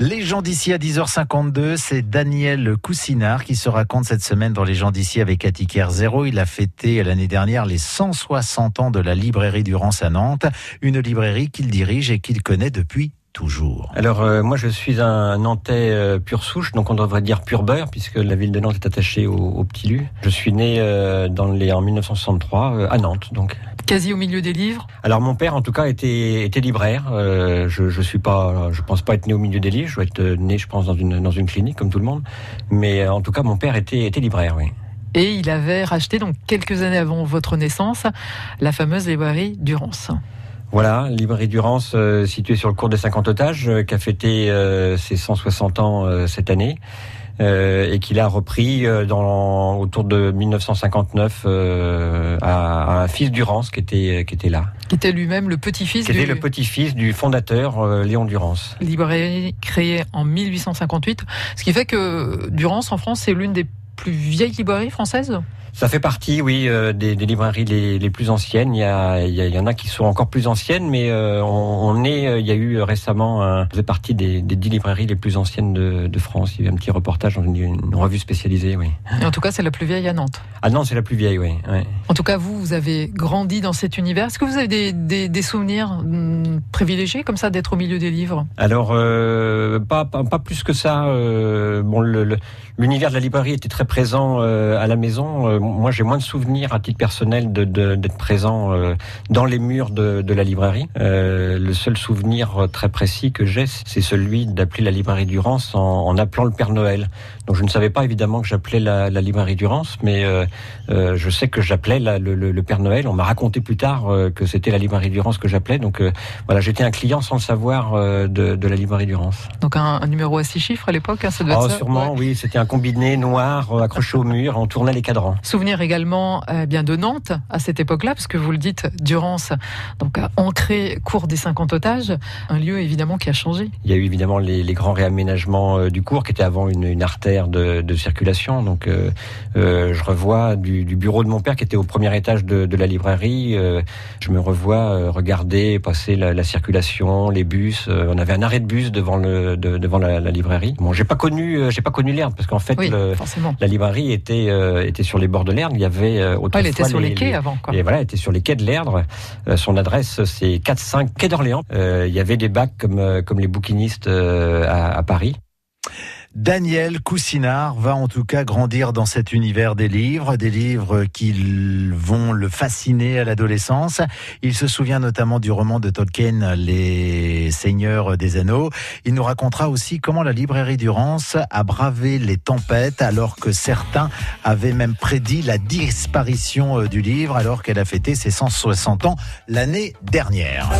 Les gens d'ici à 10h52, c'est Daniel Coussinard qui se raconte cette semaine dans Les gens d'ici avec Atticaire Zéro. Il a fêté l'année dernière les 160 ans de la librairie Durance à Nantes, une librairie qu'il dirige et qu'il connaît depuis toujours. Alors euh, moi je suis un Nantais euh, pur souche, donc on devrait dire pur beurre puisque la ville de Nantes est attachée au, au Petit Lu. Je suis né euh, dans les, en 1963 à Nantes donc. Quasi au milieu des livres. Alors mon père en tout cas était, était libraire. je je suis pas, je pense pas être né au milieu des livres. Je dois être né, je pense, dans une dans une clinique comme tout le monde. Mais en tout cas mon père était était libraire, oui. Et il avait racheté donc quelques années avant votre naissance la fameuse librairie Durance. Voilà, librairie Durance, euh, située sur le cours des 50 otages, euh, qui a fêté euh, ses 160 ans cette année. et qu'il a repris dans, autour de 1959 à, un fils Durance qui était qui était là. Qui était lui-même le petit-fils. Qui était le petit-fils du fondateur Léon Durance. Librairie créée en 1858, ce qui fait que Durance en France c'est l'une des plus vieilles librairies françaises? Ça fait partie, oui, euh, des, des, librairies les, les, plus anciennes. Il y, a, il y, en a qui sont encore plus anciennes, mais euh, on, on, est. Euh, il y a eu récemment, un, faisait partie des, des dix librairies les plus anciennes de, de, France. Il y a eu un petit reportage dans une, une revue spécialisée, oui. en tout cas, c'est la plus vieille à Nantes. Ah non, c'est la plus vieille, oui. En tout cas, vous, vous avez grandi dans cet univers. Est-ce que vous avez des, des, des souvenirs hmm, privilégiés comme ça d'être au milieu des livres? Alors, euh, pas, pas, pas, plus que ça. Bon, l'univers de la librairie était très présent à la maison moi, j'ai moins de souvenirs à titre personnel d'être de, d'être présent euh, dans les murs de, de la librairie. Euh, le seul souvenir très précis que j'ai, c'est celui d'appeler la librairie Durance en, en, appelant le Père Noël. Donc, je ne savais pas évidemment que j'appelais la, la, librairie Durance, mais euh, euh je sais que j'appelais le, le, le, Père Noël. On m'a raconté plus tard euh, que c'était la librairie Durance que j'appelais. Donc, voilà, j'étais un client sans le savoir de, de, la librairie Durance. Donc, un, un, numéro à six chiffres à l'époque, hein, ça doit oh, Sûrement, oui. C'était un combiné noir accroché au mur. On tournait les cadrans souvenir également euh, bien de Nantes à cette époque-là, parce que vous le dites, Durance, donc a ancré cours des 50 otages, un lieu évidemment qui a changé. Il y a eu évidemment les, les grands réaménagements euh, du cours, qui était avant une, une artère de, de, circulation. Donc, euh, je revois du, du, bureau de mon père qui était au premier étage de, de la librairie. Je me revois regarder passer la, la, circulation, les bus. on avait un arrêt de bus devant le de, devant la, la, librairie. Bon, j'ai pas connu, j'ai pas connu l'herbe parce qu'en fait, le, la librairie était était sur les bords de l'Erdre. Il y avait euh, elle était sur les, quais avant. Et voilà, elle était sur les quais de l'Erdre. Euh, son adresse, c'est 4-5 quai d'Orléans. Euh, il y avait des bacs comme comme les bouquinistes à, à Paris. Daniel Coussinard va en tout cas grandir dans cet univers des livres, des livres qui vont le fasciner à l'adolescence. Il se souvient notamment du roman de Tolkien, Les Seigneurs des Anneaux. Il nous racontera aussi comment la librairie Durance a bravé les tempêtes alors que certains avaient même prédit la disparition euh, du livre alors qu'elle a fêté ses 160 ans l'année dernière.